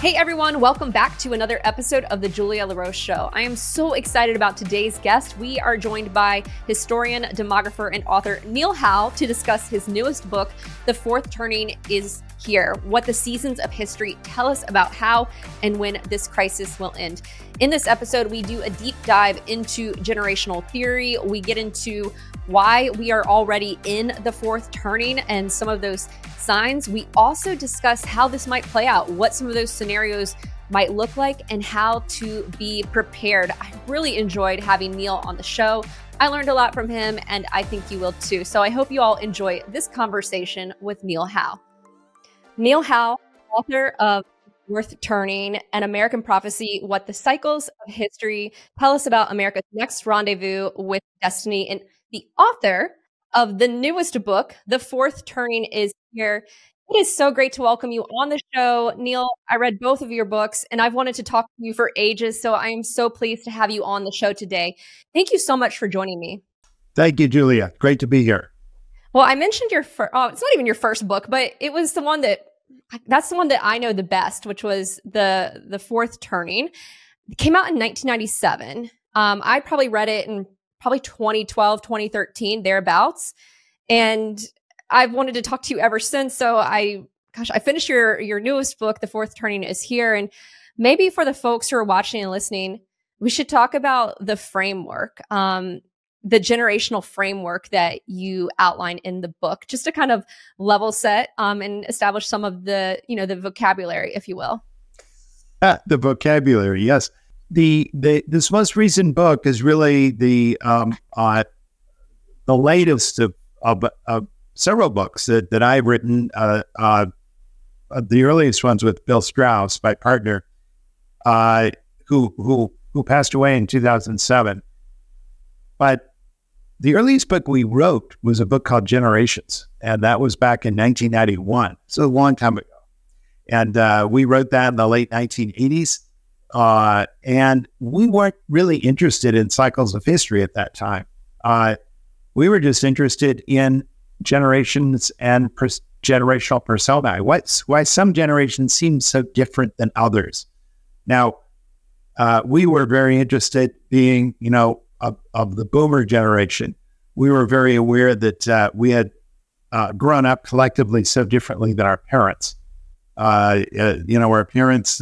Hey everyone, welcome back to another episode of the Julia La Roche Show. I am so excited about today's guest. We are joined by historian, demographer, and author Neil Howe to discuss his newest book, The Fourth Turning is Here What the Seasons of History Tell Us About How and When This Crisis Will End. In this episode, we do a deep dive into generational theory. We get into why we are already in the fourth turning and some of those signs. We also discuss how this might play out, what some of those scenarios might look like, and how to be prepared. I really enjoyed having Neil on the show. I learned a lot from him, and I think you will too. So I hope you all enjoy this conversation with Neil Howe. Neil Howe, author of Fourth Turning, An American Prophecy What the Cycles of History Tell Us About America's Next Rendezvous with Destiny, and the author of the newest book, The Fourth Turning is Here. It is so great to welcome you on the show. Neil, I read both of your books and I've wanted to talk to you for ages. So I am so pleased to have you on the show today. Thank you so much for joining me. Thank you, Julia. Great to be here. Well, I mentioned your first, oh, it's not even your first book, but it was the one that, that's the one that I know the best, which was the, the fourth turning. It came out in 1997. Um, I probably read it in probably 2012, 2013, thereabouts. And I've wanted to talk to you ever since. So I, gosh, I finished your your newest book, The Fourth Turning is here. And maybe for the folks who are watching and listening, we should talk about the framework, um, the generational framework that you outline in the book, just to kind of level set um, and establish some of the, you know, the vocabulary, if you will. Ah, the vocabulary, yes the, the this most recent book is really the um, uh, the latest of, of, of, several books that, that I've written. Uh, uh, the earliest ones with Bill Strauss, my partner, uh, who who who passed away in 2007. But the earliest book we wrote was a book called Generations, and that was back in 1991. So a long time ago. And uh, we wrote that in the late 1980s uh, and we weren't really interested in cycles of history at that time. Uh, we were just interested in generations and generational persona. What's why some generations seem so different than others. Now, uh, we were very interested, being you know of, of, the boomer generation. We were very aware that uh, we had uh, grown up collectively so differently than our parents. Uh, you know, our parents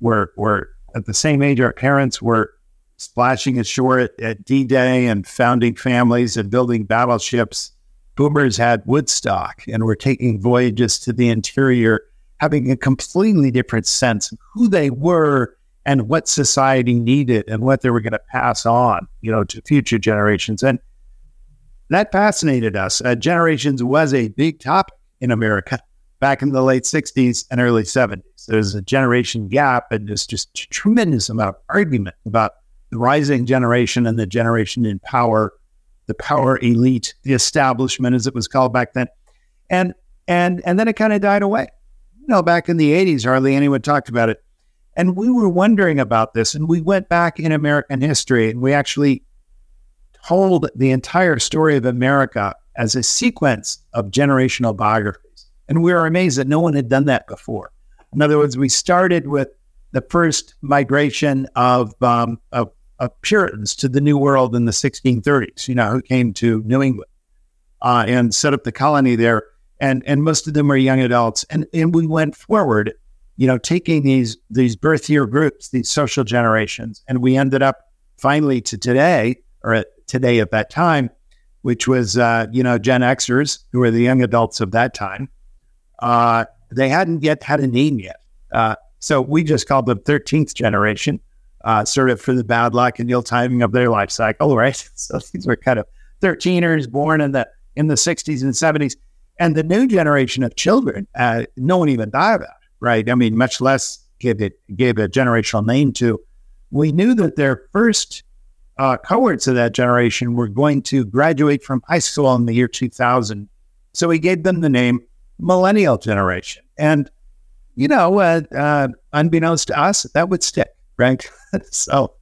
were were at the same age our parents were splashing ashore at, at D Day and founding families and building battleships. Boomers had Woodstock and were taking voyages to the interior, having a completely different sense of who they were and what society needed and what they were going to pass on, you know, to future generations. And that fascinated us. Uh, generations was a big topic in America back in the late 60s and early 70s. There's a generation gap, and there's just a tremendous amount of argument about the rising generation and the generation in power, the power elite, the establishment, as it was called back then. And and and then it kind of died away. You know, back in the 80s, hardly anyone talked about it. And we were wondering about this, and we went back in American history and we actually told the entire story of America as a sequence of generational biography. And we were amazed that no one had done that before. In other words, we started with the first migration of, um, of, of, Puritans to the New World in the 1630s, you know, who came to New England uh, and set up the colony there. And, and most of them were young adults. And, and we went forward, you know, taking these, these birth year groups, these social generations, and we ended up finally to today, or at today at that time, which was, uh, you know, Gen Xers, who were the young adults of that time uh, they hadn't yet had a name yet. Uh, so we just called them 13th generation, uh, sort of for the bad luck and ill timing of their life cycle, right? So these were kind of 13ers born in the in the 60s and 70s. And the new generation of children, uh, no one even thought about, right? I mean, much less give it gave a generational name to. We knew that their first uh, cohorts of that generation were going to graduate from high school in the year 2000. So we gave them the name millennial generation. And, you know, uh, uh, unbeknownst to us, that would stick, right? so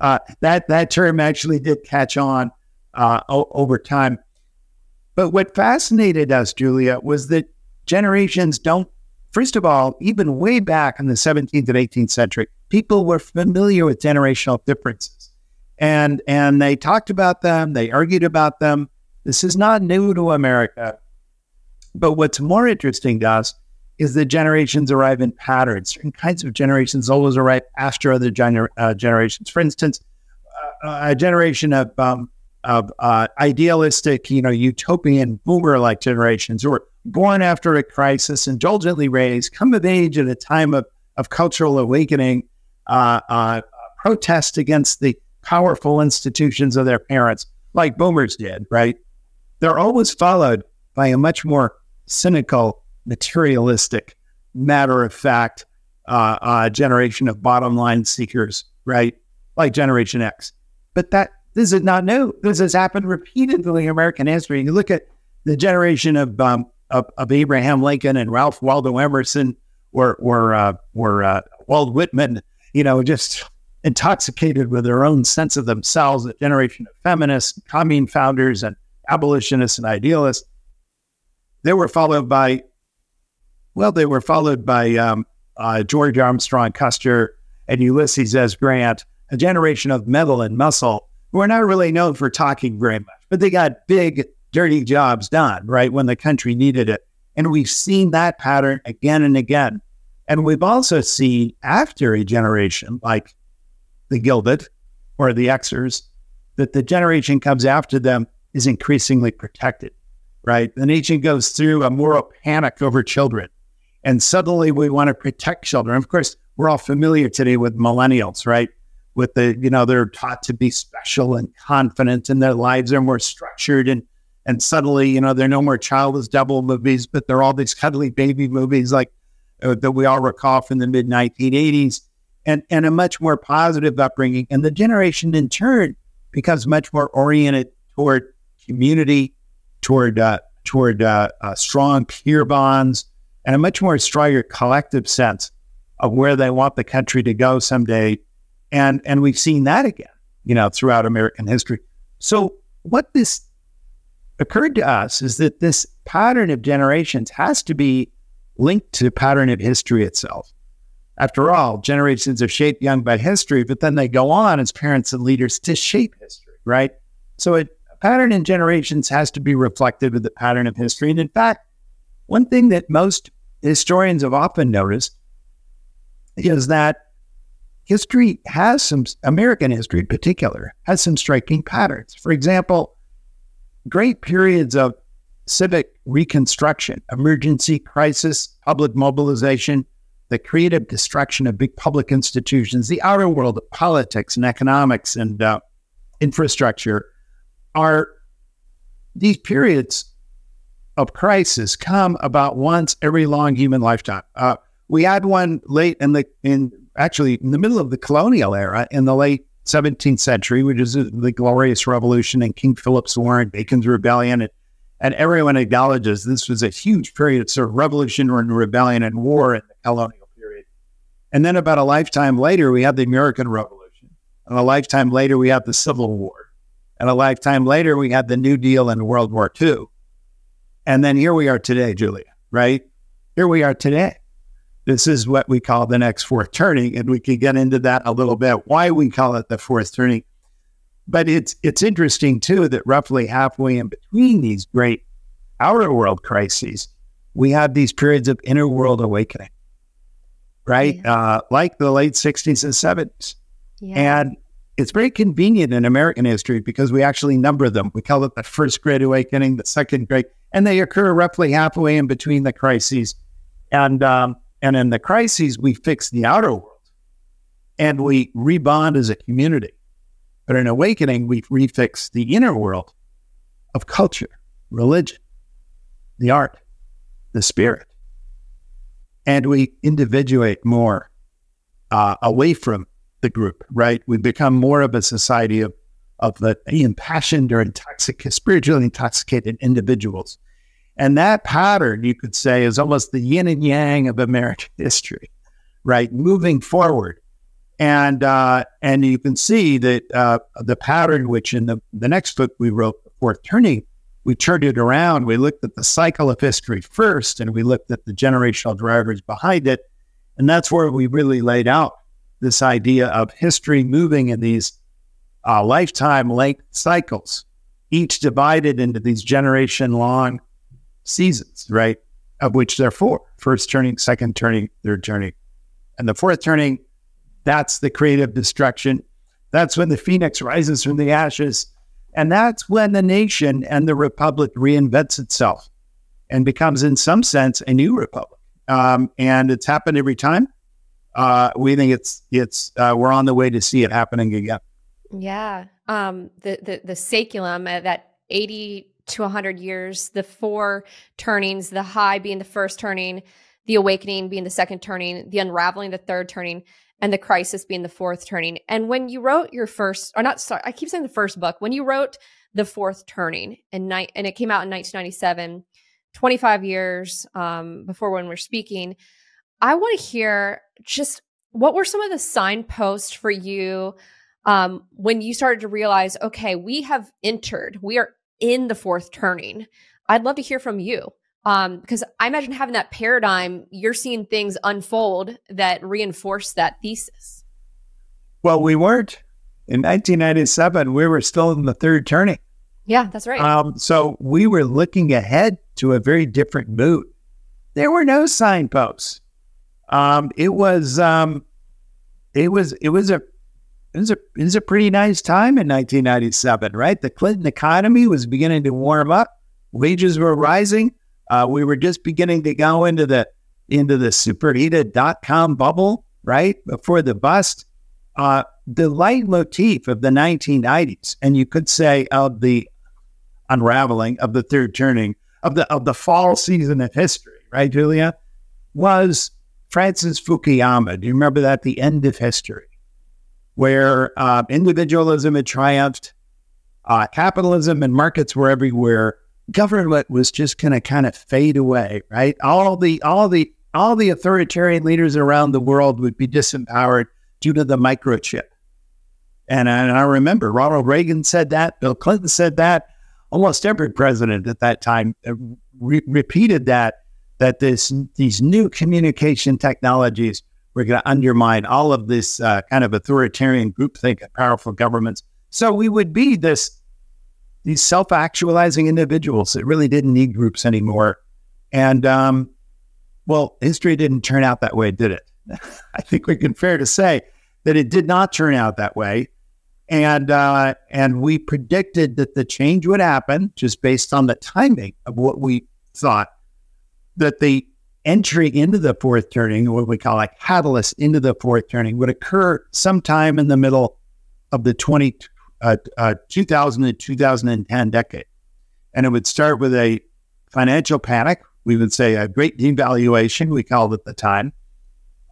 uh, that, that term actually did catch on uh, o- over time. But what fascinated us, Julia, was that generations don't first of all, even way back in the 17th and 18th century, people were familiar with generational differences. And, and they talked about them, they argued about them. This is not new to America. But what's more interesting to us is that generations arrive in patterns. Certain kinds of generations always arrive after other gener- uh, generations. For instance, uh, a generation of, um, of uh, idealistic, you know, utopian boomer-like generations who were born after a crisis, indulgently raised, come of age at a time of, of cultural awakening, uh, uh, protest against the powerful institutions of their parents, like boomers did, right? They're always followed by a much more cynical, materialistic, matter of fact uh, uh, generation of bottom line seekers, right? Like Generation X. But that this is not new. This has happened repeatedly in American history. You look at the generation of um, of, of, Abraham Lincoln and Ralph Waldo Emerson or or uh, or uh, Walt Whitman, you know, just intoxicated with their own sense of themselves. A generation of feminists, commune founders, and abolitionists and idealists. They were followed by, well, they were followed by um, uh, George Armstrong Custer and Ulysses S. Grant, a generation of metal and muscle who are not really known for talking very much, but they got big, dirty jobs done, right, when the country needed it. And we've seen that pattern again and again. And we've also seen after a generation like the Gilded or the Xers that the generation comes after them is increasingly protected right? The nation goes through a moral panic over children. And suddenly we want to protect children. Of course, we're all familiar today with millennials, right? With the, you know, they're taught to be special and confident and their lives are more structured. And and suddenly, you know, there are no more childless double movies, but there are all these cuddly baby movies like uh, that we all recall from the mid 1980s and, and a much more positive upbringing. And the generation in turn becomes much more oriented toward community, toward uh, toward uh, uh, strong peer bonds and a much more stronger collective sense of where they want the country to go someday. And and we've seen that again, you know, throughout American history. So what this occurred to us is that this pattern of generations has to be linked to the pattern of history itself. After all, generations are shaped young by history, but then they go on as parents and leaders to shape history, right? So it pattern in generations has to be reflective of the pattern of history. And in fact, one thing that most historians have often noticed is that history has some, American history in particular, has some striking patterns. For example, great periods of civic reconstruction, emergency crisis, public mobilization, the creative destruction of big public institutions, the outer world of politics and economics and uh, infrastructure are these periods of crisis come about once every long human lifetime. Uh, we had one late in the in actually in the middle of the colonial era in the late 17th century, which is the Glorious Revolution and King Philip's War and Bacon's Rebellion. And, and everyone acknowledges this was a huge period of sort of revolution and rebellion and war in the colonial period. And then about a lifetime later, we had the American Revolution. And a lifetime later, we had the Civil War. And a lifetime later, we had the New Deal and World War II. And then here we are today, Julia, right? Here we are today. This is what we call the next fourth turning. And we can get into that a little bit, why we call it the fourth turning. But it's it's interesting too that roughly halfway in between these great outer world crises, we have these periods of inner world awakening, right? Yeah. Uh, like the late 60s and 70s. Yeah. And it's very convenient in American history because we actually number them. We call it the first great awakening, the second great, and they occur roughly halfway in between the crises. And um, and in the crises, we fix the outer world and we rebond as a community. But in awakening, we refix the inner world of culture, religion, the art, the spirit. And we individuate more uh, away from the group, right? We become more of a society of of the impassioned or intoxicated, spiritually intoxicated individuals. And that pattern, you could say, is almost the yin and yang of American history, right? Moving forward. And uh, and you can see that uh, the pattern, which in the, the next book we wrote, The Fourth Turning, we turned it around. We looked at the cycle of history first, and we looked at the generational drivers behind it. And that's where we really laid out this idea of history moving in these uh, lifetime length cycles, each divided into these generation long seasons, right? Of which there are four first turning, second turning, third turning. And the fourth turning, that's the creative destruction. That's when the phoenix rises from the ashes and that's when the nation and the republic reinvents itself and becomes, in some sense, a new republic. Um, and it's happened every time. Uh, we think it's it's uh, we're on the way to see it happening again. Yeah, um, the the the saeculum uh, that eighty to hundred years, the four turnings, the high being the first turning, the awakening being the second turning, the unraveling the third turning and the crisis being the fourth turning. And when you wrote your first, or not, sorry, I keep saying the first book, when you wrote the fourth turning and night, and it came out in 1997, 25 years um, before when we're speaking, I want to hear just what were some of the signposts for you um, when you started to realize, okay, we have entered, we are in the fourth turning. I'd love to hear from you um because i imagine having that paradigm you're seeing things unfold that reinforce that thesis. Well we weren't. In 1997 we were still in the third turning. Yeah that's right. Um, so we were looking ahead to a very different mood. There were no signposts um, it was um, it was it was a it was a it was a pretty nice time in 1997 right? The clinton economy was beginning to warm up. Wages were rising. Uh, we were just beginning to go into the into the superheated dot com bubble, right? Before the bust. Uh, the leitmotif of the 1990s, and you could say of the unraveling of the third turning of the of the fall season of history, right, Julia, was Francis Fukuyama. Do you remember that? The end of history, where uh, individualism had triumphed, uh, capitalism and markets were everywhere, government was just going to kind of fade away, right? All the all the all the authoritarian leaders around the world would be disempowered due to the microchip. And, and I remember Ronald Reagan said that, Bill Clinton said that, almost every president at that time uh, re- repeated that that this these new communication technologies were going to undermine all of this uh, kind of authoritarian groupthink of powerful governments. So we would be this these self actualizing individuals that really didn't need groups anymore. And, um, well, history didn't turn out that way, did it? I think we can fair to say that it did not turn out that way. And, uh, and we predicted that the change would happen just based on the timing of what we thought that the entry into the fourth turning, what we call a catalyst into the fourth turning, would occur sometime in the middle of the 20, uh, uh, 2000 to 2010 decade. And it would start with a financial panic. We would say a great devaluation, we called it the time.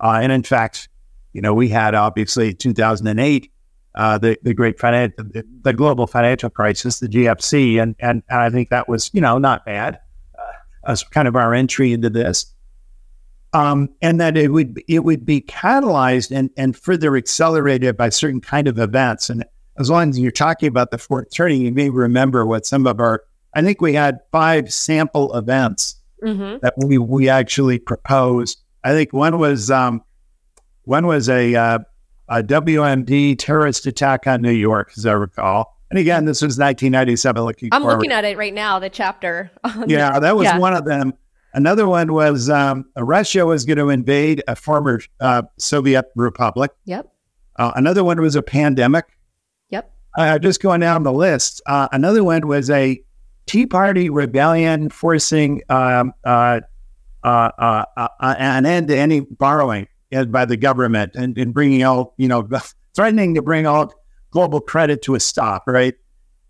Uh, and in fact, you know, we had obviously 2008, uh, the, the great financial, the, the, global financial crisis, the GFC. And, and, and, I think that was, you know, not bad as kind of our entry into this. Um, and that it would it would be catalyzed and, and further accelerated by certain kind of events. And as long as you're talking about the fourth turning, you may remember what some of our, I think we had five sample events mm-hmm. that we, we actually proposed. I think one was, um, one was a, uh, a WMD terrorist attack on New York, as I recall. And again, this was 1997. Looking I'm forward. looking at it right now, the chapter. yeah, that was yeah. one of them. Another one was um, Russia was going to invade a former uh, Soviet republic. Yep. Uh, another one was a pandemic Yep. uh, just going down the list, uh, another one was a Tea Party rebellion forcing um, uh, uh, uh, uh an end to any borrowing by the government and, and, bringing all, you know, threatening to bring all global credit to a stop, right?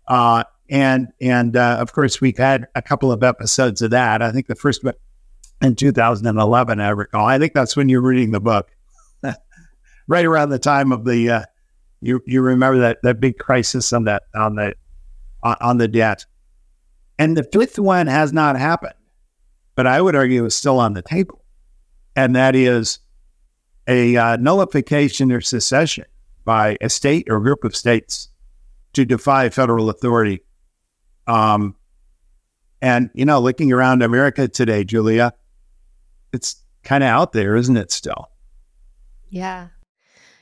Uh, and and uh, of course, we've had a couple of episodes of that. I think the first one in 2011, I recall. I think that's when you're reading the book, right around the time of the uh, you you remember that that big crisis on that on the on the debt, and the fifth one has not happened, but I would argue is still on the table, and that is a uh, nullification or secession by a state or group of states to defy federal authority, um, and you know, looking around America today, Julia, it's kind of out there, isn't it? Still. Yeah.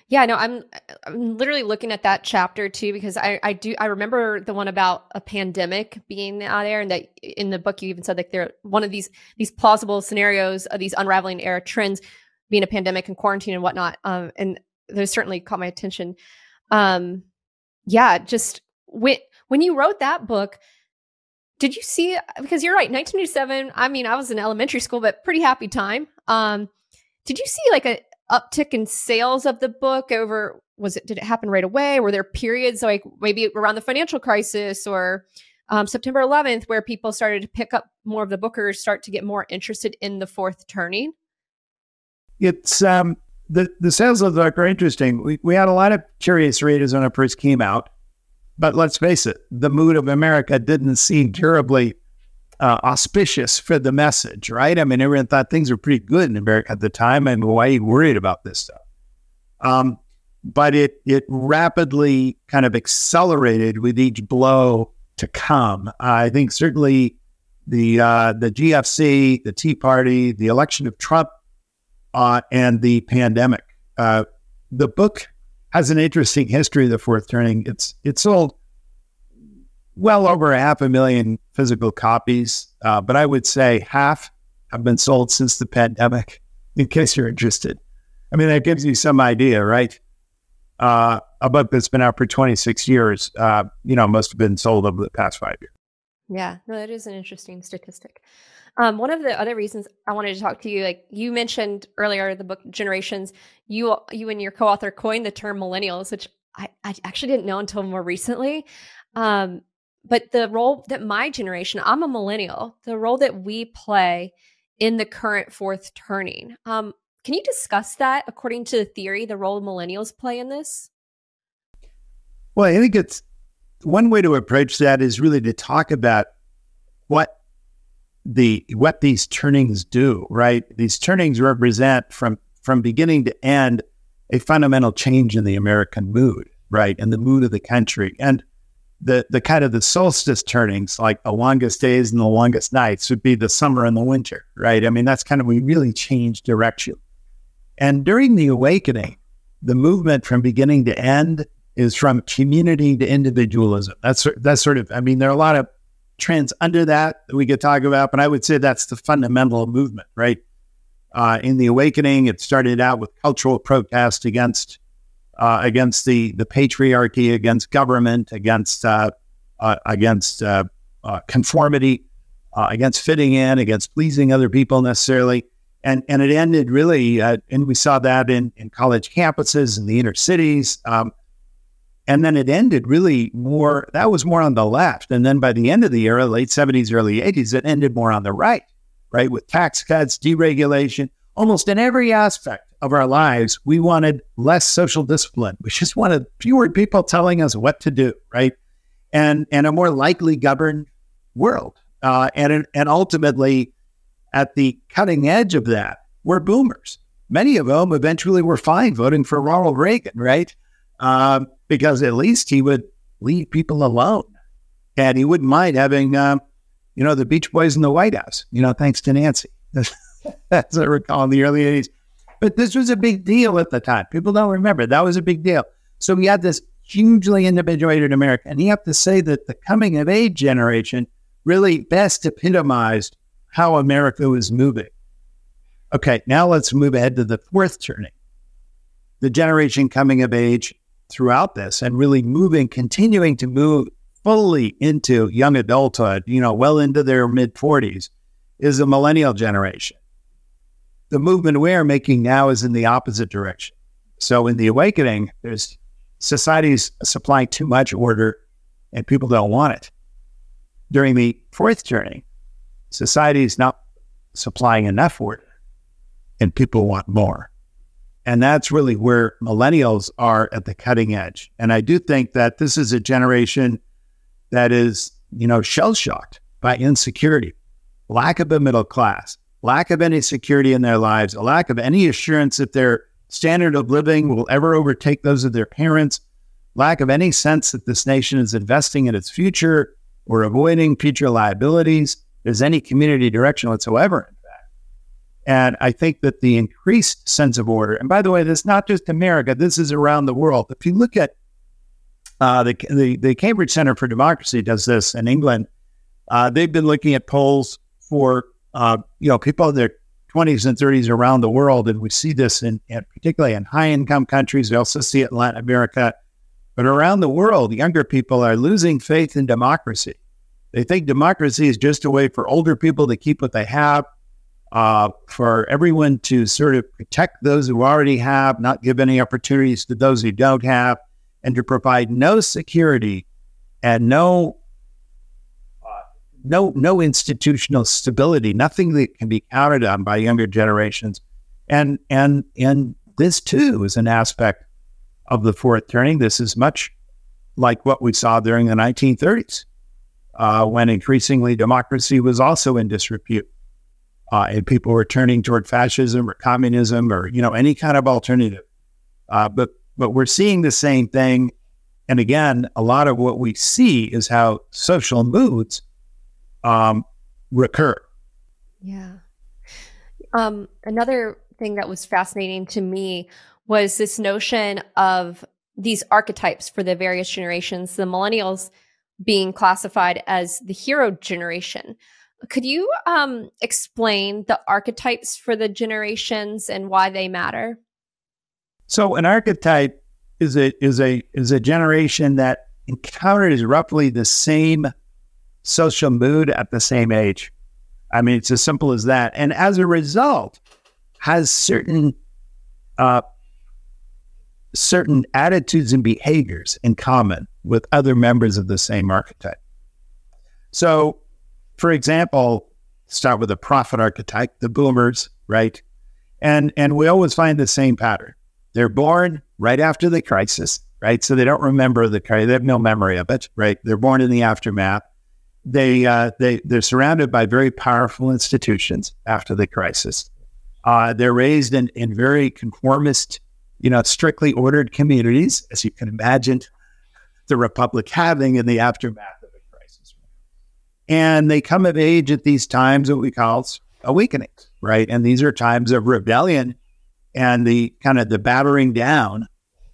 Yeah, no, I'm I'm literally looking at that chapter too because I I do I remember the one about a pandemic being out there and that in the book you even said like there one of these these plausible scenarios of these unraveling era trends being a pandemic and quarantine and whatnot. Um, and those certainly caught my attention. Um, yeah, just when when you wrote that book, did you see because you're right 1987 i mean i was in elementary school but pretty happy time. Um did you see like a uptick in sales of the book over was it did it happen right away? Were there periods like maybe around the financial crisis or um, september 11th where people started to pick up more of the bookers start to get more interested in the fourth turning? It's um the the sales of the book are interesting we, we had a lot of curious readers when it first came out but let's face it the mood of america didn't seem terribly uh, auspicious for the message, right? I mean, everyone thought things were pretty good in America at the time, and why are you worried about this stuff? Um, but it it rapidly kind of accelerated with each blow to come. I think certainly the uh, the GFC, the Tea Party, the election of Trump, uh, and the pandemic. Uh, the book has an interesting history of the fourth turning. It's it's sold well over a half a million physical copies, uh, but I would say half have been sold since the pandemic, in case you're interested. I mean, that gives you some idea, right? Uh, a book that's been out for 26 years, uh, you know, must have been sold over the past five years. Yeah, no, that is an interesting statistic. Um, one of the other reasons I wanted to talk to you, like you mentioned earlier, the book Generations. You, you and your co-author coined the term millennials, which I, I actually didn't know until more recently. Um, but the role that my generation, I'm a millennial, the role that we play in the current fourth turning. Um, can you discuss that according to the theory, the role millennials play in this? Well, I think it's one way to approach that is really to talk about what the what these turnings do, right? These turnings represent from from beginning to end a fundamental change in the American mood, right? And the mood of the country. And the the kind of the solstice turnings, like the longest days and the longest nights, would be the summer and the winter, right? I mean, that's kind of we really change direction. And during the awakening, the movement from beginning to end is from community to individualism. That's that's sort of. I mean, there are a lot of trends under that that we could talk about, but I would say that's the fundamental movement, right? Uh, in the awakening, it started out with cultural protest against uh, against the the patriarchy, against government, against uh, uh, against uh, uh, conformity, against fitting in, against pleasing other people necessarily. And and it ended really, and we saw that in in college campuses in the inner cities. Um, and then it ended really more. That was more on the left. And then by the end of the era, late seventies, early eighties, it ended more on the right, right, with tax cuts, deregulation, almost in every aspect of our lives, we wanted less social discipline. We just wanted fewer people telling us what to do, right? And and a more likely governed world. Uh, and and ultimately, at the cutting edge of that, were boomers. Many of them eventually were fine voting for Ronald Reagan, right? Um, because at least he would leave people alone, and he wouldn't mind having, um, you know, the Beach Boys in the White House. You know, thanks to Nancy. That's what I recall in the early '80s. But this was a big deal at the time. People don't remember that was a big deal. So we had this hugely individuated America. And you have to say that the coming of age generation really best epitomized how America was moving. Okay, now let's move ahead to the fourth turning. The generation coming of age throughout this and really moving, continuing to move fully into young adulthood, you know, well into their mid 40s, is the millennial generation the movement we're making now is in the opposite direction. So in the awakening, there's society's supplying too much order and people don't want it. During the fourth journey, society is not supplying enough order and people want more. And that's really where millennials are at the cutting edge. And I do think that this is a generation that is, you know, shell shocked by insecurity, lack of a middle class, lack of any security in their lives, a lack of any assurance that their standard of living will ever overtake those of their parents, lack of any sense that this nation is investing in its future or avoiding future liabilities. there's any community direction whatsoever. And I think that the increased sense of order, and by the way, this is not just America, this is around the world. If you look at uh, the, the, the Cambridge Center for Democracy does this in England. Uh, they've been looking at polls for uh, you know people in their 20s and 30s around the world, and we see this in, in particularly in high income countries. We also see it in Latin America, but around the world, younger people are losing faith in democracy. They think democracy is just a way for older people to keep what they have, uh, for everyone to sort of protect those who already have, not give any opportunities to those who don't have, and to provide no security and no uh, no no institutional stability, nothing that can be counted on by younger generations. And and and this too is an aspect of the fourth turning. This is much like what we saw during the 1930s uh, when increasingly democracy was also in disrepute. Uh, and people were turning toward fascism or communism or you know any kind of alternative. Uh, but but we're seeing the same thing, and again, a lot of what we see is how social moods um, recur. Yeah. Um, another thing that was fascinating to me was this notion of these archetypes for the various generations. The millennials being classified as the hero generation. Could you um, explain the archetypes for the generations and why they matter? So, an archetype is a is a is a generation that encounters roughly the same social mood at the same age. I mean, it's as simple as that, and as a result, has certain uh, certain attitudes and behaviors in common with other members of the same archetype. So, for example, start with a prophet archetype, the boomers, right? And and we always find the same pattern. They're born right after the crisis, right? So they don't remember the crisis; they have no memory of it, right? They're born in the aftermath. They uh, they they're surrounded by very powerful institutions after the crisis. Uh, they're raised in in very conformist you know, strictly ordered communities, as you can imagine the Republic having in the aftermath. And they come of age at these times, what we call awakenings, right? And these are times of rebellion and the kind of the battering down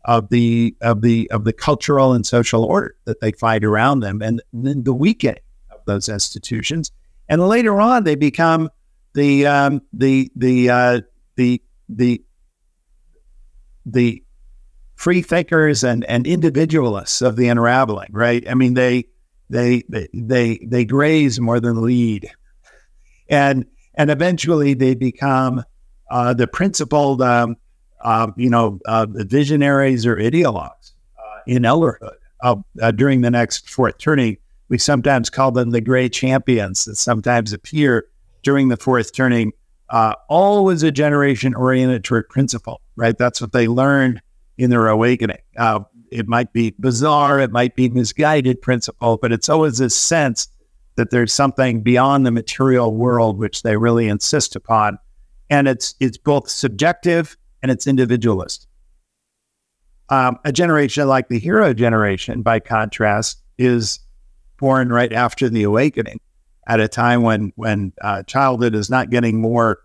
of the of the of the cultural and social order that they find around them, and then the weakening of those institutions. And later on, they become the um, the the uh, the the the free thinkers and, and individualists of the unraveling, right? I mean, they they they they, graze more than lead, and and eventually they become uh, the principled, um, uh, you know, uh, the visionaries or ideologues uh, in elderhood. Uh, during the next fourth turning, we sometimes call them the gray champions that sometimes appear during the fourth turning uh, always a generation oriented toward principle, right? That's what they learned in their awakening. It might be bizarre, it might be misguided principle, but it's always this sense that there's something beyond the material world which they really insist upon, and it's it's both subjective and it's individualist. Um, a generation like the hero generation, by contrast, is born right after the awakening at a time when when uh, childhood is not getting more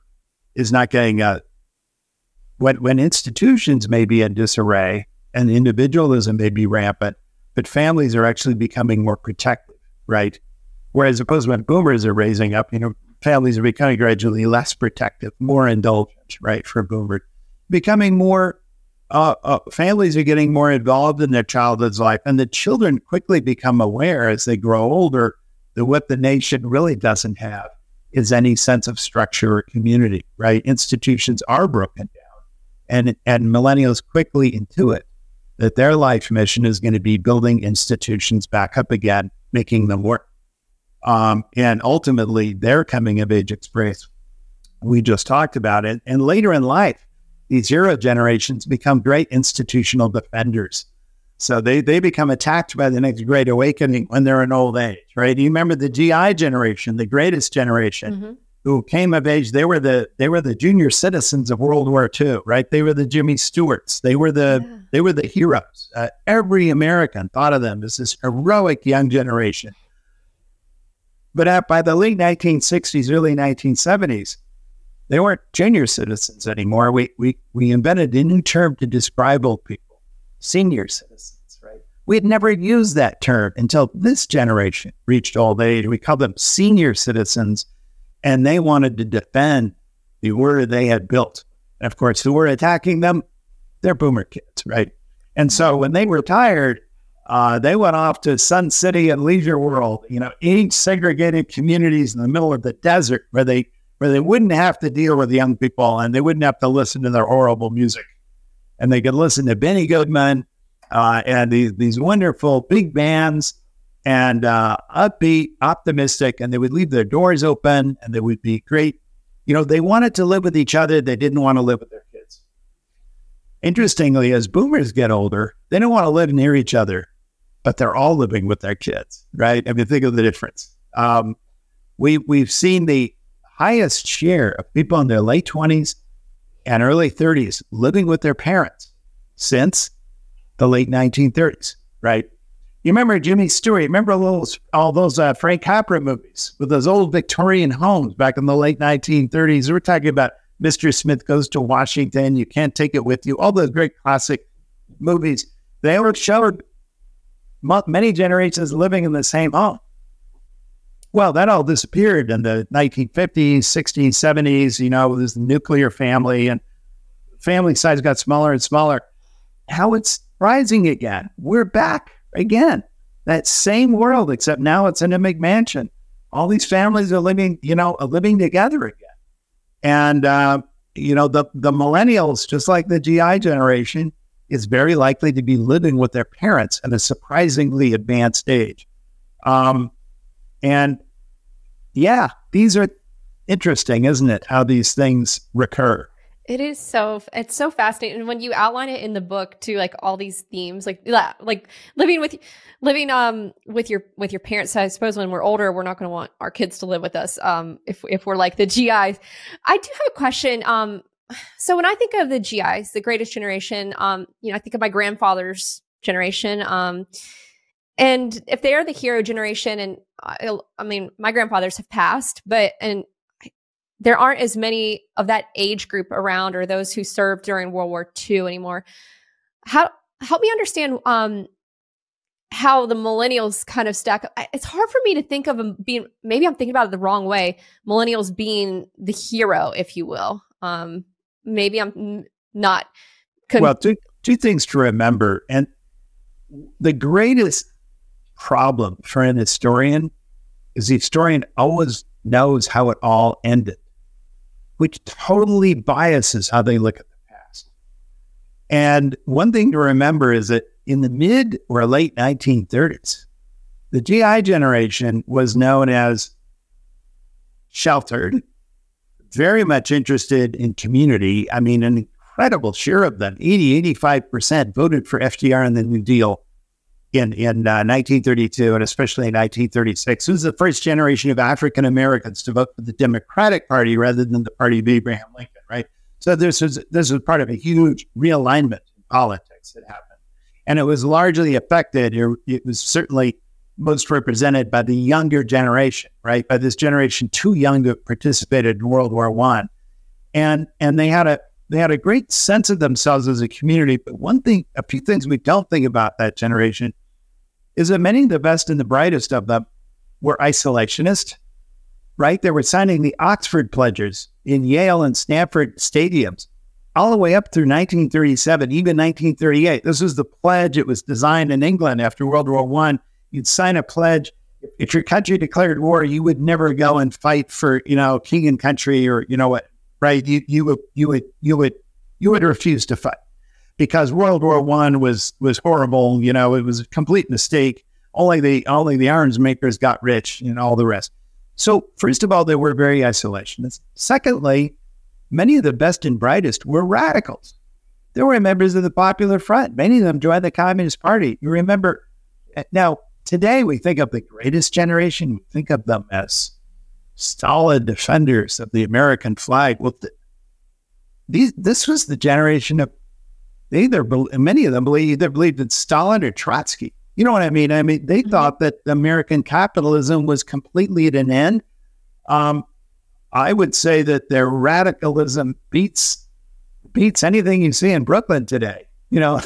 is not getting uh, when when institutions may be in disarray and individualism may be rampant, but families are actually becoming more protective, right? Whereas opposed when boomers are raising up, you know, families are becoming gradually less protective, more indulgent, right? For boomers, becoming more uh, uh, families are getting more involved in their childhood's life, and the children quickly become aware as they grow older that what the nation really doesn't have is any sense of structure or community, right? Institutions are broken down. And, and millennials quickly intuit that their life mission is going to be building institutions back up again, making them work. Um, and ultimately, their coming of age experience, we just talked about it. And later in life, these hero generations become great institutional defenders so they, they become attacked by the next great awakening when they're in old age, right? You remember the GI generation, the greatest generation mm-hmm. Who came of age. They were the they were the junior citizens of World War II, right? They were the Jimmy Stewarts. They were the yeah. they were the heroes. Uh, every American thought of them as this heroic young generation. But by the late 1960s, early 1970s, they weren't junior citizens anymore. We, we, we invented a new term to describe old people, senior citizens, right? We had never used that term until this generation reached old age. We called them senior citizens, and they wanted to defend the order they had built. And of course, who were attacking them? They're boomer kids, right? And so when they retired, uh, they went off to Sun City and Leisure World, you know, eight segregated communities in the middle of the desert where they where they wouldn't have to deal with young people and they wouldn't have to listen to their horrible music. And they could listen to Benny Goodman uh, and these, these wonderful big bands and uh, upbeat, optimistic, and they would leave their doors open and they would be great. You know, they wanted to live with each other. They didn't want to live with their kids. Interestingly, as boomers get older, they don't want to live near each other, but they're all living with their kids, right? I mean, think of the difference. Um, we, we've seen the highest share of people in their late 20s and early 30s living with their parents since the late 1930s, right? You remember Jimmy Stewart? Remember all those, all those uh, Frank Capra movies with those old Victorian homes back in the late 1930s? We're talking about Mr. Smith Goes to Washington, You Can't Take It With You, all those great classic movies. They were showed many generations living in the same home. Well, that all disappeared in the 1950s, 60s, 70s. You know, there's the nuclear family and family size got smaller and smaller. How it's rising again. We're back again. That same world, except now it's in a McMansion. All these families are living, you know, are living together again. And uh, you know, the the millennials, just like the GI generation, is very likely to be living with their parents at a surprisingly advanced age. Um, and yeah, these are interesting, isn't it? How these things recur. It is so it's so fascinating and when you outline it in the book too like all these themes like like living with living um with your with your parents I suppose when we're older we're not going to want our kids to live with us um if if we're like the GIs. I do have a question um so when I think of the GIs the greatest generation um you know I think of my grandfather's generation um and if they are the hero generation and I, I mean my grandfathers have passed but and there aren't as many of that age group around or those who served during World War II anymore. How help me understand um, how the millennials kind of stack up. It's hard for me to think of them being maybe I'm thinking about it the wrong way. Millennials being the hero, if you will. Um, maybe I'm not. Con- well, two two things to remember, and the greatest problem for an historian is the historian always knows how it all ended which totally biases how they look at the past. And one thing to remember is that in the mid or late 1930s, the GI generation was known as sheltered, very much interested in community. I mean, an incredible share of them, 80, 85% voted for FDR and the New Deal in, in uh, 1932 and especially in 1936. It was the first generation of African Americans to vote for the Democratic Party rather than the party of Abraham Lincoln, right? So this was this was part of a huge realignment in politics that happened, and it was largely affected. It was certainly most represented by the younger generation, right? By this generation too young to have participated in World War One, and and they had a they had a great sense of themselves as a community. But one thing, a few things we don't think about that generation is that many of the best and the brightest of them were isolationist, right? They were signing the Oxford pledges in Yale and Stanford stadiums all the way up through 1937, even 1938. This was the pledge. It was designed in England after World War One. You'd sign a pledge. If your country declared war, you would never go and fight for, you know, king and country or, you know what, right? You, you would, you would, you would, you would refuse to fight because World War One was was horrible. You know, it was a complete mistake. Only the only the arms makers got rich, and all the rest. So first of all, they were very isolationist. Secondly, many of the best and brightest were radicals. They were members of the Popular Front. Many of them joined the Communist Party. You remember eh, now. Today, we think of the greatest generation. We think of them as stolid defenders of the American flag. Well, th- these, this was the generation of they either many of them believe either believed in Stalin or Trotsky. You know what I mean? I mean, they mm-hmm. thought that American capitalism was completely at an end. Um, I would say that their radicalism beats beats anything you see in Brooklyn today. You know,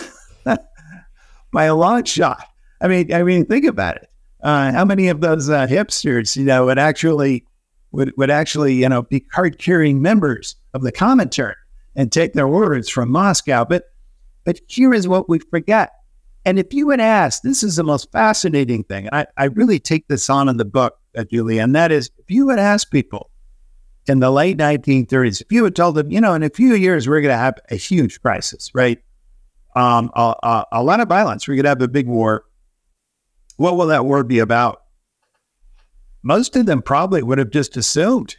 by a long shot. I mean, I mean, think about it. Uh, how many of those uh, hipsters, you know, would actually would would actually, you know, be card carrying members of the Comintern and take their orders from Moscow? But but here is what we forget. And if you would ask, this is the most fascinating thing. I, I really take this on in the book, uh, Julia, and that is if you would ask people in the late 1930s, if you had told them, you know, in a few years, we're going to have a huge crisis, right? Um, a, a, a lot of violence. We're going to have a big war. What will that war be about? Most of them probably would have just assumed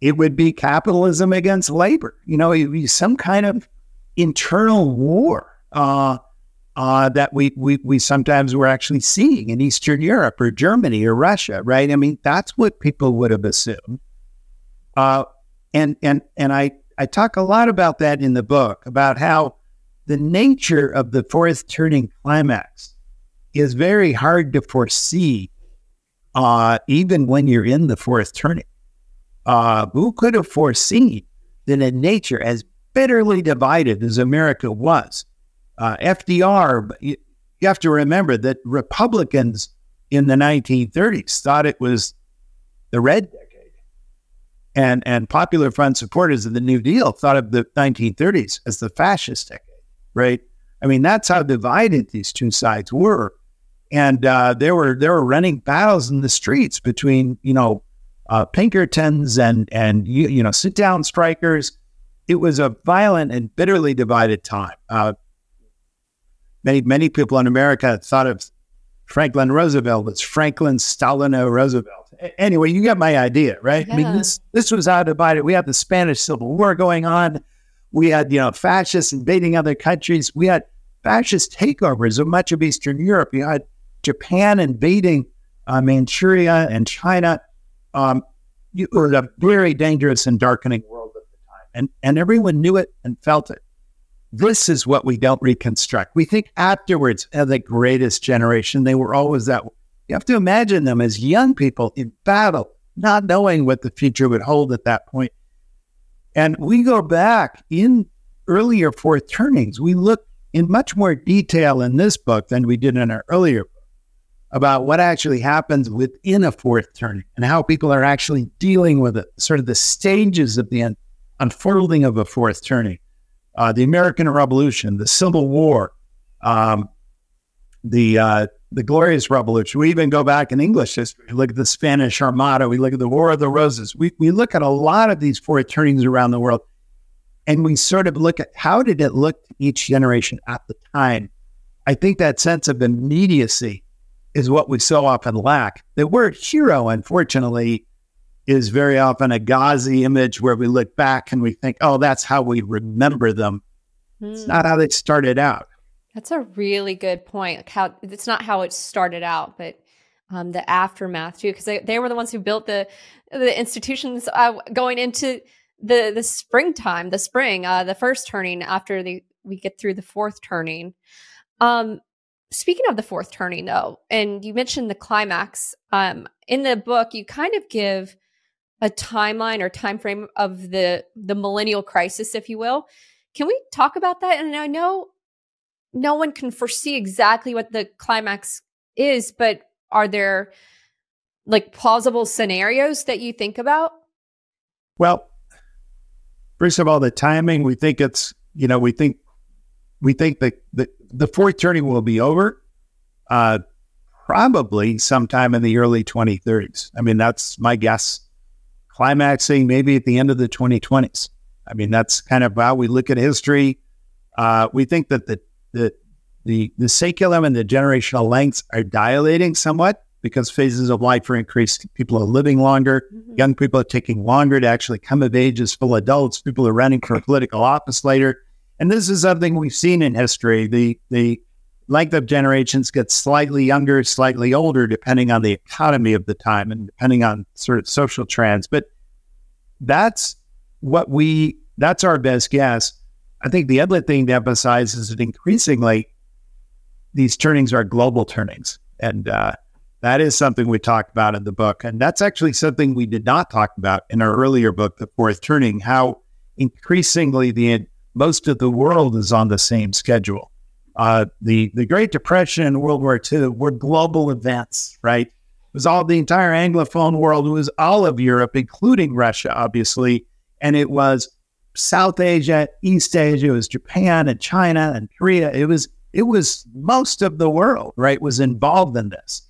it would be capitalism against labor. You know, it would be some kind of internal war uh, uh, that we, we we sometimes were actually seeing in Eastern Europe or Germany or Russia, right? I mean, that's what people would have assumed. Uh, and and and I I talk a lot about that in the book about how the nature of the fourth turning climax is very hard to foresee, uh, even when you're in the fourth turning. Uh, who could have foreseen that a nature as bitterly divided as America was? Uh, FDR, you, you have to remember that Republicans in the 1930s thought it was the red decade. and and popular front supporters of the New Deal thought of the 1930s as the fascist decade, right? I mean, that's how divided these two sides were, and uh, there were there were running battles in the streets between you know uh, Pinkertons and and you, you know sit down strikers. It was a violent and bitterly divided time. Uh, many many people in America thought of Franklin Roosevelt as Franklin Stalino Roosevelt anyway, you get my idea, right? Yeah. I mean, this this was how divided. We had the Spanish Civil War going on. We had you know fascists invading other countries. We had fascist takeovers of much of Eastern Europe. You had Japan invading uh, Manchuria and China. Um, it was a very dangerous and darkening world at the time, and and everyone knew it and felt it. This is what we don't reconstruct. We think afterwards, as the greatest generation, they were always that you have to imagine them as young people in battle, not knowing what the future would hold at that point. And we go back in earlier fourth turnings. We look in much more detail in this book than we did in our earlier book about what actually happens within a fourth turning and how people are actually dealing with it, sort of the stages of the un- unfolding of a fourth turning. Uh, the American Revolution, the Civil War, um, the uh, the Glorious Revolution. We even go back in English history. We look at the Spanish Armada. We look at the War of the Roses. We, we look at a lot of these four turnings around the world, and we sort of look at how did it look to each generation at the time. I think that sense of immediacy is what we so often lack. The word hero, unfortunately, is very often a gauzy image where we look back and we think, oh, that's how we remember them. Mm. It's not how they started out. That's a really good point. Like how it's not how it started out, but um, the aftermath too, because they, they were the ones who built the the institutions uh, going into the the springtime, the spring, uh, the first turning after the we get through the fourth turning. Um, speaking of the fourth turning, though, and you mentioned the climax um, in the book, you kind of give a timeline or time frame of the the millennial crisis, if you will. Can we talk about that? And I know no one can foresee exactly what the climax is, but are there like plausible scenarios that you think about? Well, first of all, the timing, we think it's, you know, we think we think that the, the fourth turning will be over uh, probably sometime in the early 2030s. I mean, that's my guess. Climaxing maybe at the end of the 2020s. I mean, that's kind of how we look at history. Uh, we think that the the the the saeculum and the generational lengths are dilating somewhat because phases of life are increased. People are living longer. Mm-hmm. Young people are taking longer to actually come of age as full adults. People are running for political office later. And this is something we've seen in history. The the length of generations gets slightly younger, slightly older, depending on the economy of the time and depending on sort of social trends. But that's what we that's our best guess. I think the other thing to emphasize is that increasingly these turnings are global turnings. And uh, that is something we talked about in the book. And that's actually something we did not talk about in our earlier book, The Fourth Turning, how increasingly the most of the world is on the same schedule. Uh, the, the Great Depression and World War II were global events, right? It was all the entire Anglophone world. It was all of Europe, including Russia, obviously. And it was South Asia, East Asia, it was Japan and China and Korea. It was it was most of the world, right, was involved in this.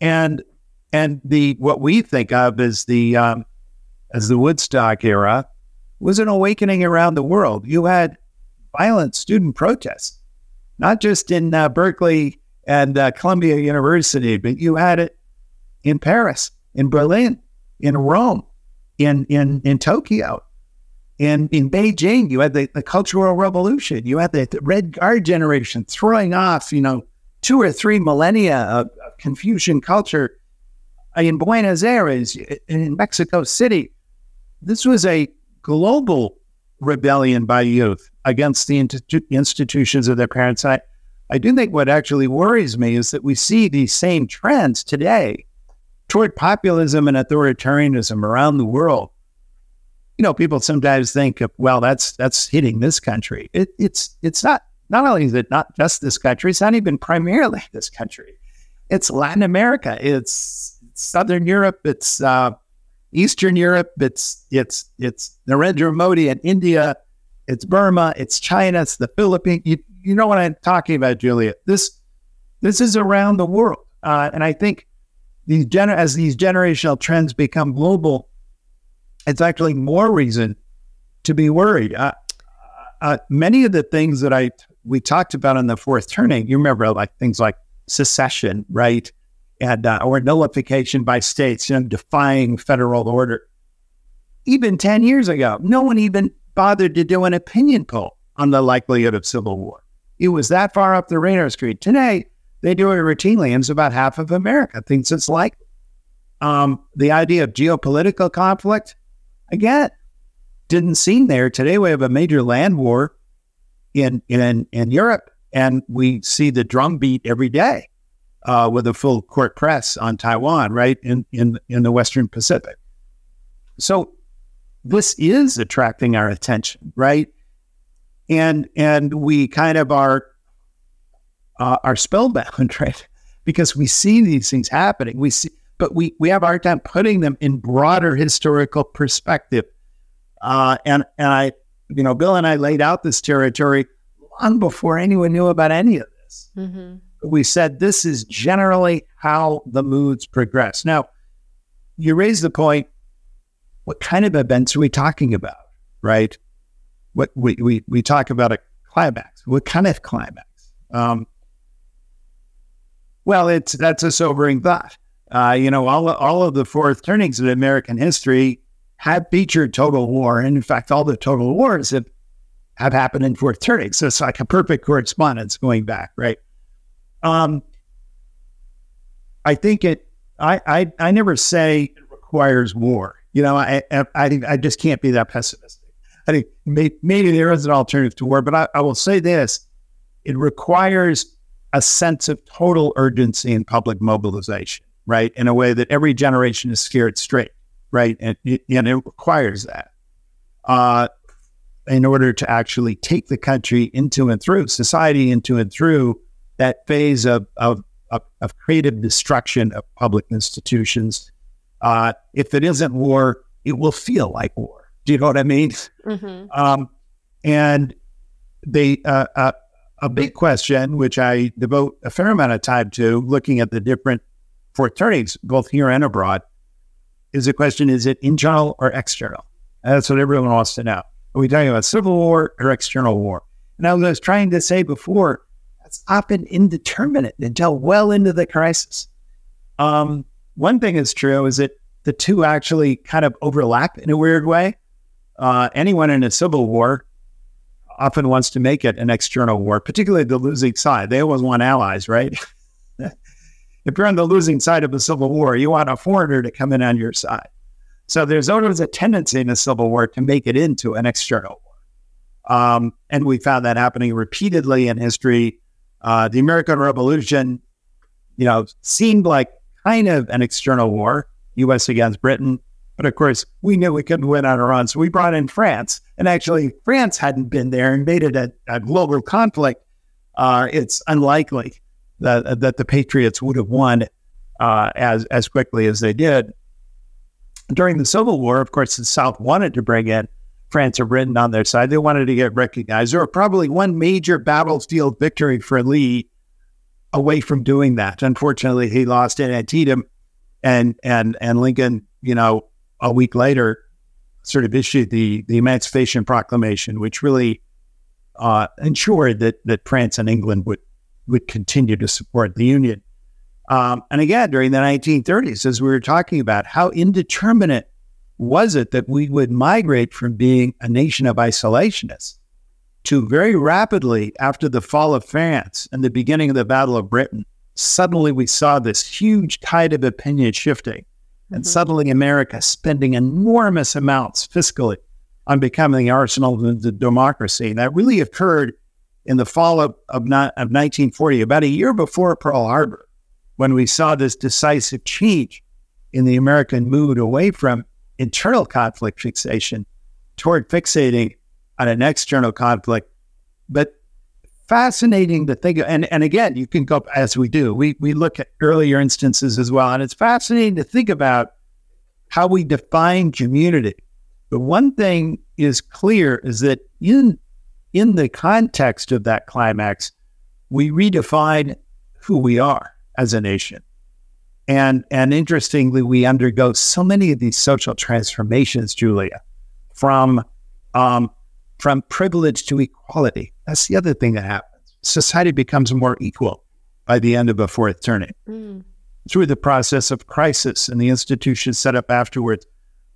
And and the what we think of as the um, as the Woodstock era was an awakening around the world. You had violent student protests, not just in uh, Berkeley and uh, Columbia University, but you had it in Paris, in Berlin, in Rome, in in in Tokyo, in in Beijing. You had the, the Cultural Revolution. You had the, the Red Guard generation throwing off, you know, two or three millennia of, of Confucian culture in Buenos Aires, in Mexico City. This was a global rebellion by youth against the institutions of their parents. I, I do think what actually worries me is that we see these same trends today toward populism and authoritarianism around the world. You know, people sometimes think, of, well, that's that's hitting this country. It, it's it's not not only is it not just this country, it's not even primarily this country. It's Latin America, it's Southern Europe, it's uh, Eastern Europe, it's it's it's Narendra Modi in India, it's Burma, it's China, it's the Philippines. You, you know what I'm talking about, Julia. This this is around the world, uh, and I think these gener- as these generational trends become global, it's actually more reason to be worried. Uh, uh, many of the things that I we talked about on the fourth turning, you remember like things like secession, right? And uh, or nullification by states, know, defying federal order. Even 10 years ago, no one even bothered to do an opinion poll on the likelihood of civil war. It was that far up the radar screen. Today, they do it routinely, and it's about half of America thinks it's likely. Um, the idea of geopolitical conflict, again, didn't seem there. Today, we have a major land war in in in Europe, and we see the drumbeat every day uh, with a full court press on Taiwan, right in in in the Western Pacific. So this is attracting our attention, right? And and we kind of are uh, are spellbound, right? Because we see these things happening. We see, but we we have our time putting them in broader historical perspective. Uh, and and I you know, Bill and I laid out this territory long before anyone knew about any of this. Mm-hmm. We said this is generally how the moods progress. Now, you raise the point what kind of events are we talking about, right? What we, we, we talk about a climax. What kind of climax? Um, well, it's that's a sobering thought. Uh, you know, all all of the fourth turnings in American history have featured total war. And in fact, all the total wars have, have happened in fourth turning. So it's like a perfect correspondence going back, right? Um, I think it, I, I, I never say it requires war. You know, I, I, I, just can't be that pessimistic. I think may, maybe there is an alternative to war, but I, I will say this it requires a sense of total urgency and public mobilization, right? In a way that every generation is scared straight right? And, and it requires that uh, in order to actually take the country into and through society into and through that phase of of, of, of creative destruction of public institutions. Uh, if it isn't war, it will feel like war. Do you know what I mean? Mm-hmm. Um, and they uh, uh, a big question, which I devote a fair amount of time to, looking at the different turnings, both here and abroad, is the question is it internal or external? And that's what everyone wants to know. Are we talking about civil war or external war? And I was trying to say before, that's often indeterminate until well into the crisis. Um, one thing is true is that the two actually kind of overlap in a weird way. Uh, anyone in a civil war often wants to make it an external war, particularly the losing side. They always want allies, right? if you're on the losing side of a civil war, you want a foreigner to come in on your side. So there's always a tendency in a civil war to make it into an external war. Um, and we found that happening repeatedly in history. Uh, the American Revolution, you know, seemed like kind of an external war, U.S. against Britain. But of course, we knew we couldn't win on our own. So we brought in France. And actually, France hadn't been there and made it a, a global conflict. Uh, it's unlikely that, that the Patriots would have won uh, as, as quickly as they did. During the Civil War, of course, the South wanted to bring in France or Britain on their side. They wanted to get recognized. There were probably one major battlefield victory for Lee away from doing that. Unfortunately, he lost in Antietam, and and and Lincoln, you know, a week later, sort of issued the the Emancipation Proclamation, which really uh, ensured that that France and England would would continue to support the Union. Um, and again, during the 1930s, as we were talking about, how indeterminate was it that we would migrate from being a nation of isolationists to very rapidly after the fall of France and the beginning of the Battle of Britain, suddenly we saw this huge tide of opinion shifting and mm-hmm. suddenly America spending enormous amounts fiscally on becoming the arsenal of the democracy. And that really occurred in the fall of, of, of 1940, about a year before Pearl Harbor, when we saw this decisive change in the American mood away from internal conflict fixation toward fixating on an external conflict. But fascinating to think of, and, and again, you can go as we do, we, we look at earlier instances as well. And it's fascinating to think about how we define community. But one thing is clear is that in in the context of that climax, we redefine who we are as a nation. And and interestingly, we undergo so many of these social transformations, Julia, from um, from privilege to equality. That's the other thing that happens. Society becomes more equal by the end of a fourth turning. Mm. Through the process of crisis and the institutions set up afterwards,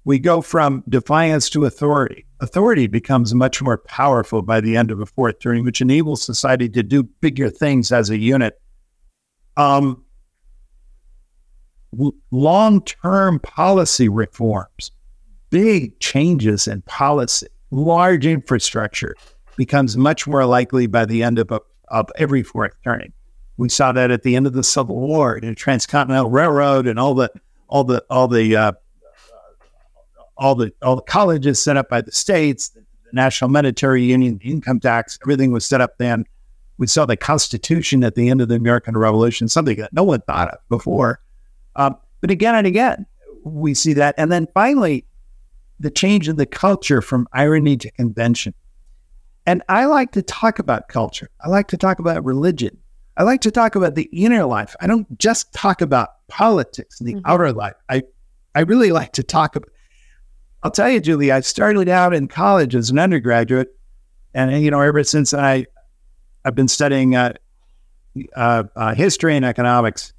we go from defiance to authority. Authority becomes much more powerful by the end of a fourth turning, which enables society to do bigger things as a unit. Um, long term policy reforms, big changes in policy, large infrastructure becomes much more likely by the end of, a, of every fourth turning. We saw that at the end of the Civil War, the Transcontinental Railroad, and all the all the all the uh, all the all the colleges set up by the states, the National Monetary Union, the income tax, everything was set up then. We saw the Constitution at the end of the American Revolution, something that no one thought of before. Um, but again and again, we see that. And then finally, the change in the culture from irony to convention. And I like to talk about culture. I like to talk about religion. I like to talk about the inner life. I don't just talk about politics and the mm-hmm. outer life. I, I really like to talk about. I'll tell you, Julie, I started out in college as an undergraduate, and you know, ever since I, I've been studying uh, uh, uh, history and economics.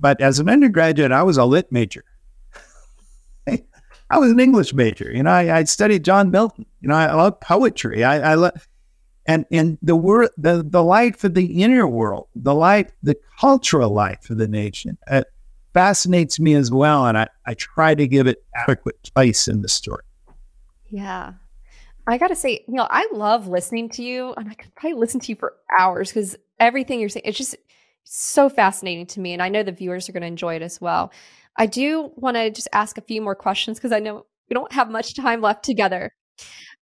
But as an undergraduate, I was a lit major. I was an English major. You know, I, I studied John Milton. You know, I, love poetry. I, I love, and and the word, the the life of the inner world, the life, the cultural life of the nation, uh, fascinates me as well. And I I try to give it adequate place in the story. Yeah. I gotta say, you know, I love listening to you, and I could probably listen to you for hours because everything you're saying, it's just so fascinating to me. And I know the viewers are going to enjoy it as well. I do want to just ask a few more questions because I know we don't have much time left together.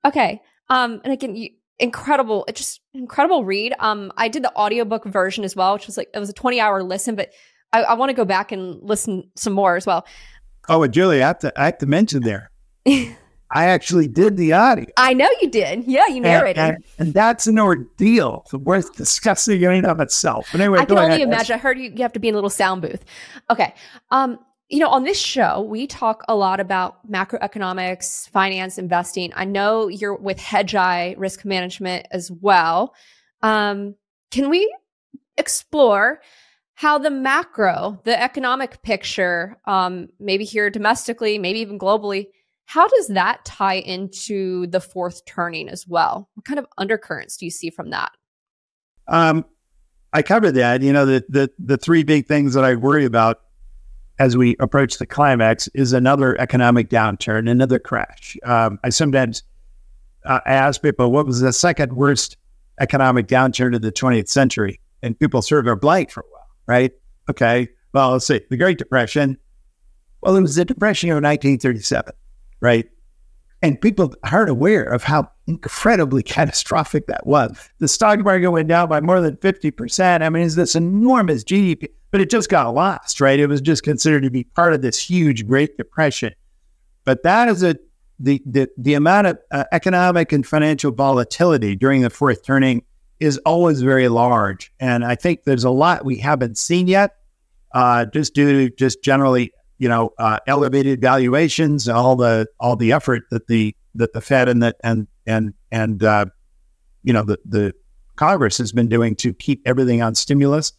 Okay. Um, and again, you, incredible, just incredible read. Um, I did the audiobook version as well, which was like, it was a 20 hour listen, but I, I want to go back and listen some more as well. Oh, and Julie, I have to, I have to mention there. I actually did the audio. I know you did. Yeah, you narrated. And, and, and that's an ordeal worth discussing in and of itself. But anyway, I can only ahead. imagine. I heard you, you have to be in a little sound booth. Okay. Um, you know, on this show, we talk a lot about macroeconomics, finance, investing. I know you're with Hedgeye Risk Management as well. Um, can we explore how the macro, the economic picture, um, maybe here domestically, maybe even globally, how does that tie into the fourth turning as well? What kind of undercurrents do you see from that? Um, I covered that. You know, the, the the three big things that I worry about as we approach the climax is another economic downturn, another crash. Um, I sometimes uh, ask people, what was the second worst economic downturn of the 20th century, and people sort of are blank for a while, right? Okay, well, let's see. The Great Depression. Well, it was the Depression of 1937, right? And people aren't aware of how incredibly catastrophic that was. The stock market went down by more than 50%. I mean, it's this enormous GDP, but it just got lost, right? It was just considered to be part of this huge Great Depression. But that is a the the, the amount of uh, economic and financial volatility during the fourth turning is always very large, and I think there's a lot we haven't seen yet, uh, just due to just generally you know uh, elevated valuations, all the all the effort that the that the Fed and that and and and uh, you know the the Congress has been doing to keep everything on stimulus.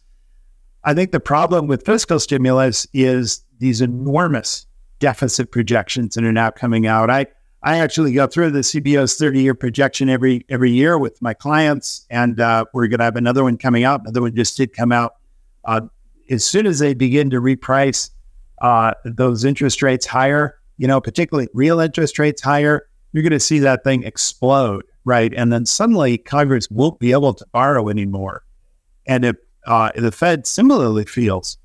I think the problem with fiscal stimulus is these enormous deficit projections that are now coming out. I I actually go through the CBO's 30 year projection every every year with my clients, and uh, we're going to have another one coming out. Another one just did come out. Uh, as soon as they begin to reprice uh, those interest rates higher, you know, particularly real interest rates higher, you're going to see that thing explode, right? And then suddenly Congress won't be able to borrow anymore. And if uh, the Fed similarly feels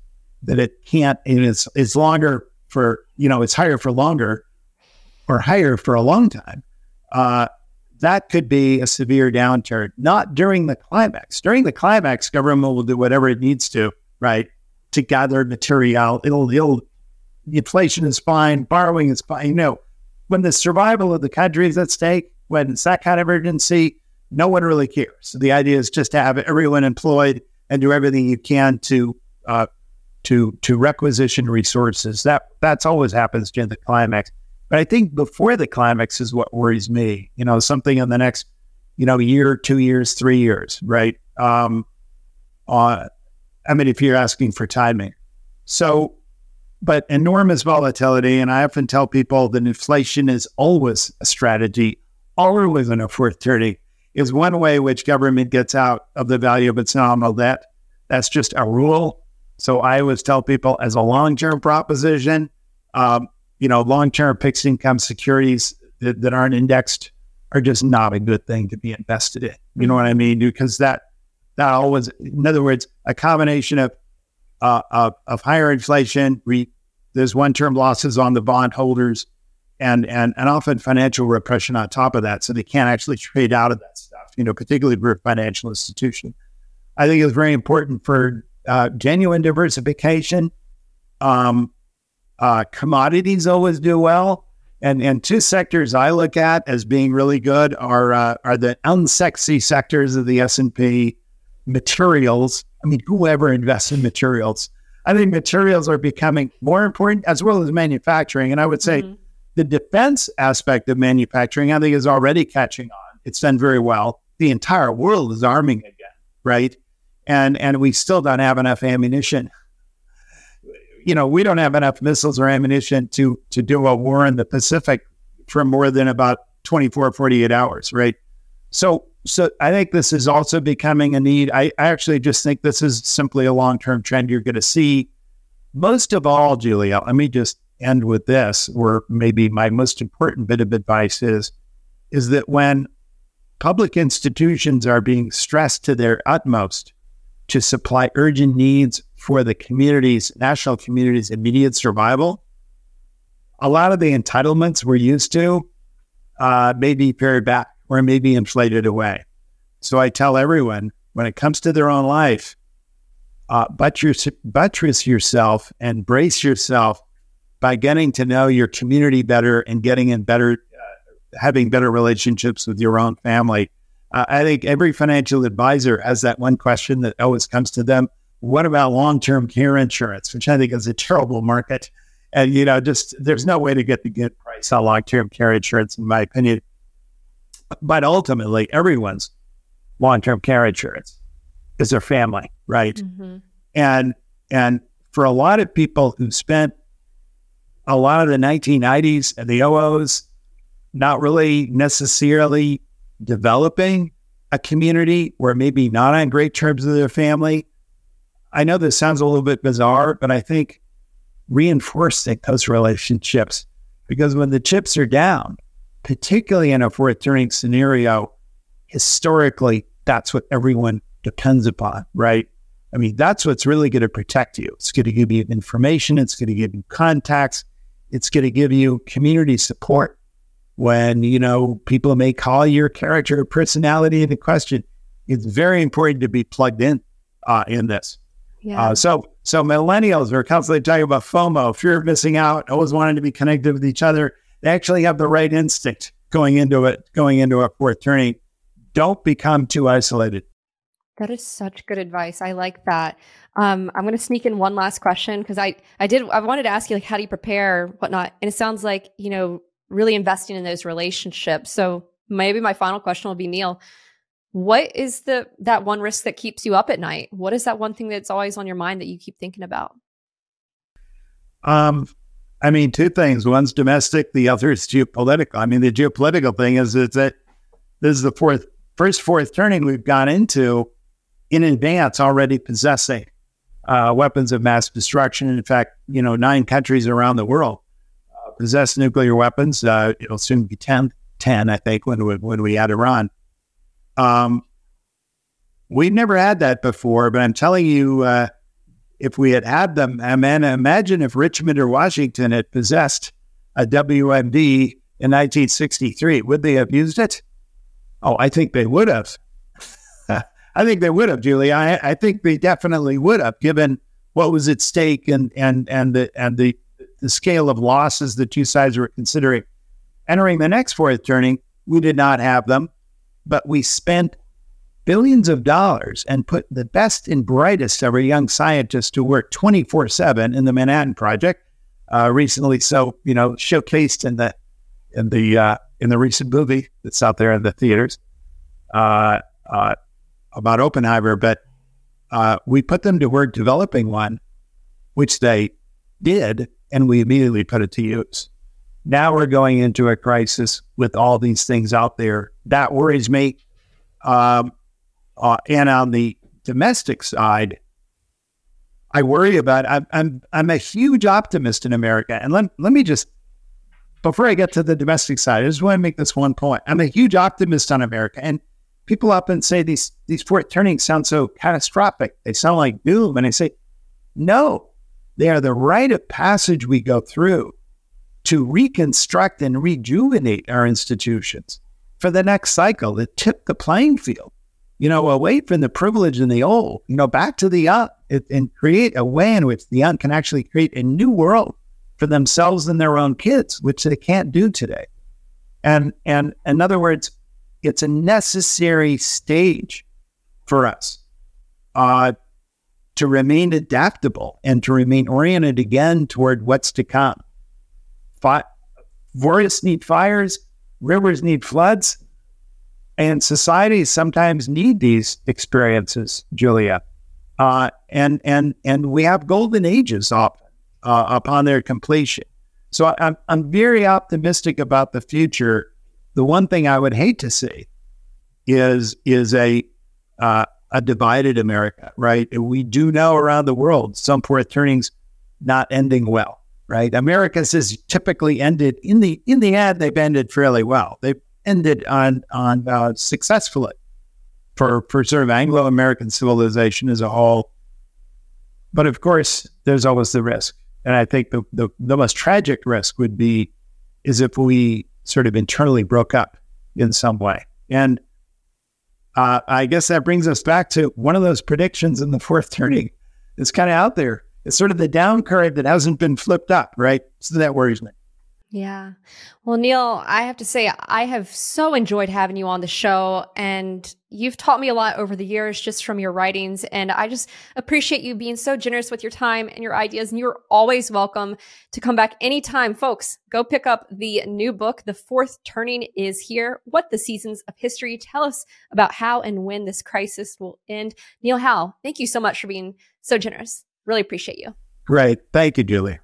that it can't, and it's, it's longer for, you know, it's higher for longer or higher for a long time, uh, that could be a severe downturn, not during the climax. During the climax, government will do whatever it needs to, right, to gather material. It'll, it'll, inflation is fine, borrowing is fine. You know, when the survival of the country is at stake, when it's that kind of urgency, no one really cares. So the idea is just to have everyone employed and do everything you can to uh, to to requisition resources. That that's always happens during the climax. But I think before the climax is what worries me. You know, something in the next, you know, year, two years, three years, right? Um, uh, I mean, if you're asking for timing. So, but enormous volatility. And I often tell people that inflation is always a strategy, always in a fourth turning is one way which government gets out of the value of its nominal debt. That's just a rule. So I always tell people as a long term proposition, um, you know, long term fixed income securities that, that, aren't indexed are just not a good thing to be invested in. You know what I mean? Because that that always, in other words, a combination of uh, of, of, higher inflation, re, there's one term losses on the bond holders, and and and often financial repression on top of that, so they can't actually trade out of that stuff. You know, particularly for a financial institution. I think it's very important for uh, genuine diversification. Um, uh, commodities always do well. And, and two sectors I look at as being really good are uh, are the unsexy sectors of the S and P, materials. I mean, whoever invests in materials, I think materials are becoming more important as well as manufacturing. And I would say mm-hmm. the defense aspect of manufacturing, I think, is already catching on. It's done very well. The entire world is arming again, right? And and we still don't have enough ammunition you know, we don't have enough missiles or ammunition to to do a war in the Pacific for more than about 24, 48 hours, right? So so I think this is also becoming a need. I, I actually just think this is simply a long-term trend you're going to see. Most of all, Julia, let me just end with this, or maybe my most important bit of advice is, is that when public institutions are being stressed to their utmost to supply urgent needs for the community's, national community's immediate survival, a lot of the entitlements we're used to uh, may be pared back or it may be inflated away. So I tell everyone when it comes to their own life, uh, buttress, buttress yourself and brace yourself by getting to know your community better and getting in better, uh, having better relationships with your own family. Uh, I think every financial advisor has that one question that always comes to them what about long term care insurance, which I think is a terrible market? And, you know, just there's no way to get the good price on long term care insurance, in my opinion. But ultimately, everyone's long term care insurance is their family, right? Mm-hmm. And, and for a lot of people who spent a lot of the 1990s and the OOs not really necessarily developing a community where maybe not on great terms with their family, I know this sounds a little bit bizarre, but I think reinforcing those relationships because when the chips are down, particularly in a fourth turning scenario, historically, that's what everyone depends upon, right? I mean, that's what's really going to protect you. It's going to give you information. It's going to give you contacts. It's going to give you community support when, you know, people may call your character or personality into question. It's very important to be plugged in uh, in this. Yeah. Uh, so, so millennials are constantly talking about FOMO, fear of missing out, always wanting to be connected with each other. They actually have the right instinct going into it, going into a fourth turning. Don't become too isolated. That is such good advice. I like that. Um, I'm going to sneak in one last question because I, I did, I wanted to ask you like, how do you prepare, whatnot? And it sounds like, you know, really investing in those relationships. So maybe my final question will be Neil, what is the, that one risk that keeps you up at night? What is that one thing that's always on your mind that you keep thinking about? Um, I mean, two things. One's domestic, the other is geopolitical. I mean, the geopolitical thing is, is that this is the fourth, first fourth turning we've gone into in advance already possessing uh, weapons of mass destruction. In fact, you know, nine countries around the world uh, possess nuclear weapons. Uh, it'll soon be 10, 10, I think, when we, when we add Iran. Um, we've never had that before, but I'm telling you, uh, if we had had them, I mean, imagine if Richmond or Washington had possessed a WMD in 1963, would they have used it? Oh, I think they would have. I think they would have, Julie. I, I think they definitely would have, given what was at stake and and and the and the the scale of losses the two sides were considering. Entering the next fourth turning, we did not have them, but we spent billions of dollars and put the best and brightest of our young scientists to work 24 7 in the Manhattan Project. Uh, recently, so you know, showcased in the in the uh, in the recent movie that's out there in the theaters. Uh, uh about Oppenheimer, but uh, we put them to work developing one, which they did, and we immediately put it to use. Now we're going into a crisis with all these things out there. That worries me. Um, uh, and on the domestic side, I worry about. I'm I'm I'm a huge optimist in America, and let let me just before I get to the domestic side, I just want to make this one point. I'm a huge optimist on America, and people often say these these fourth turnings sound so catastrophic. They sound like doom. And I say, no, they are the rite of passage we go through to reconstruct and rejuvenate our institutions for the next cycle to tip the playing field, you know, away from the privilege and the old, you know, back to the up and create a way in which the young can actually create a new world for themselves and their own kids, which they can't do today. And and in other words, it's a necessary stage for us uh, to remain adaptable and to remain oriented again toward what's to come. Forests need fires, rivers need floods, and societies sometimes need these experiences, Julia. Uh, and and and we have golden ages often uh, upon their completion. So I'm I'm very optimistic about the future the one thing I would hate to see is is a uh, a divided America, right? We do know around the world some fourth turnings not ending well, right? America's has typically ended in the in the end they've ended fairly well. They've ended on on uh, successfully for for sort of Anglo American civilization as a whole. But of course, there's always the risk, and I think the the, the most tragic risk would be is if we sort of internally broke up in some way. And uh, I guess that brings us back to one of those predictions in the fourth turning. It's kind of out there. It's sort of the down curve that hasn't been flipped up, right? So that worries me. Yeah. Well, Neil, I have to say, I have so enjoyed having you on the show, and you've taught me a lot over the years just from your writings. And I just appreciate you being so generous with your time and your ideas. And you're always welcome to come back anytime. Folks, go pick up the new book, The Fourth Turning is Here What the Seasons of History Tell Us About How and When This Crisis Will End. Neil Howe, thank you so much for being so generous. Really appreciate you. Great. Thank you, Julie.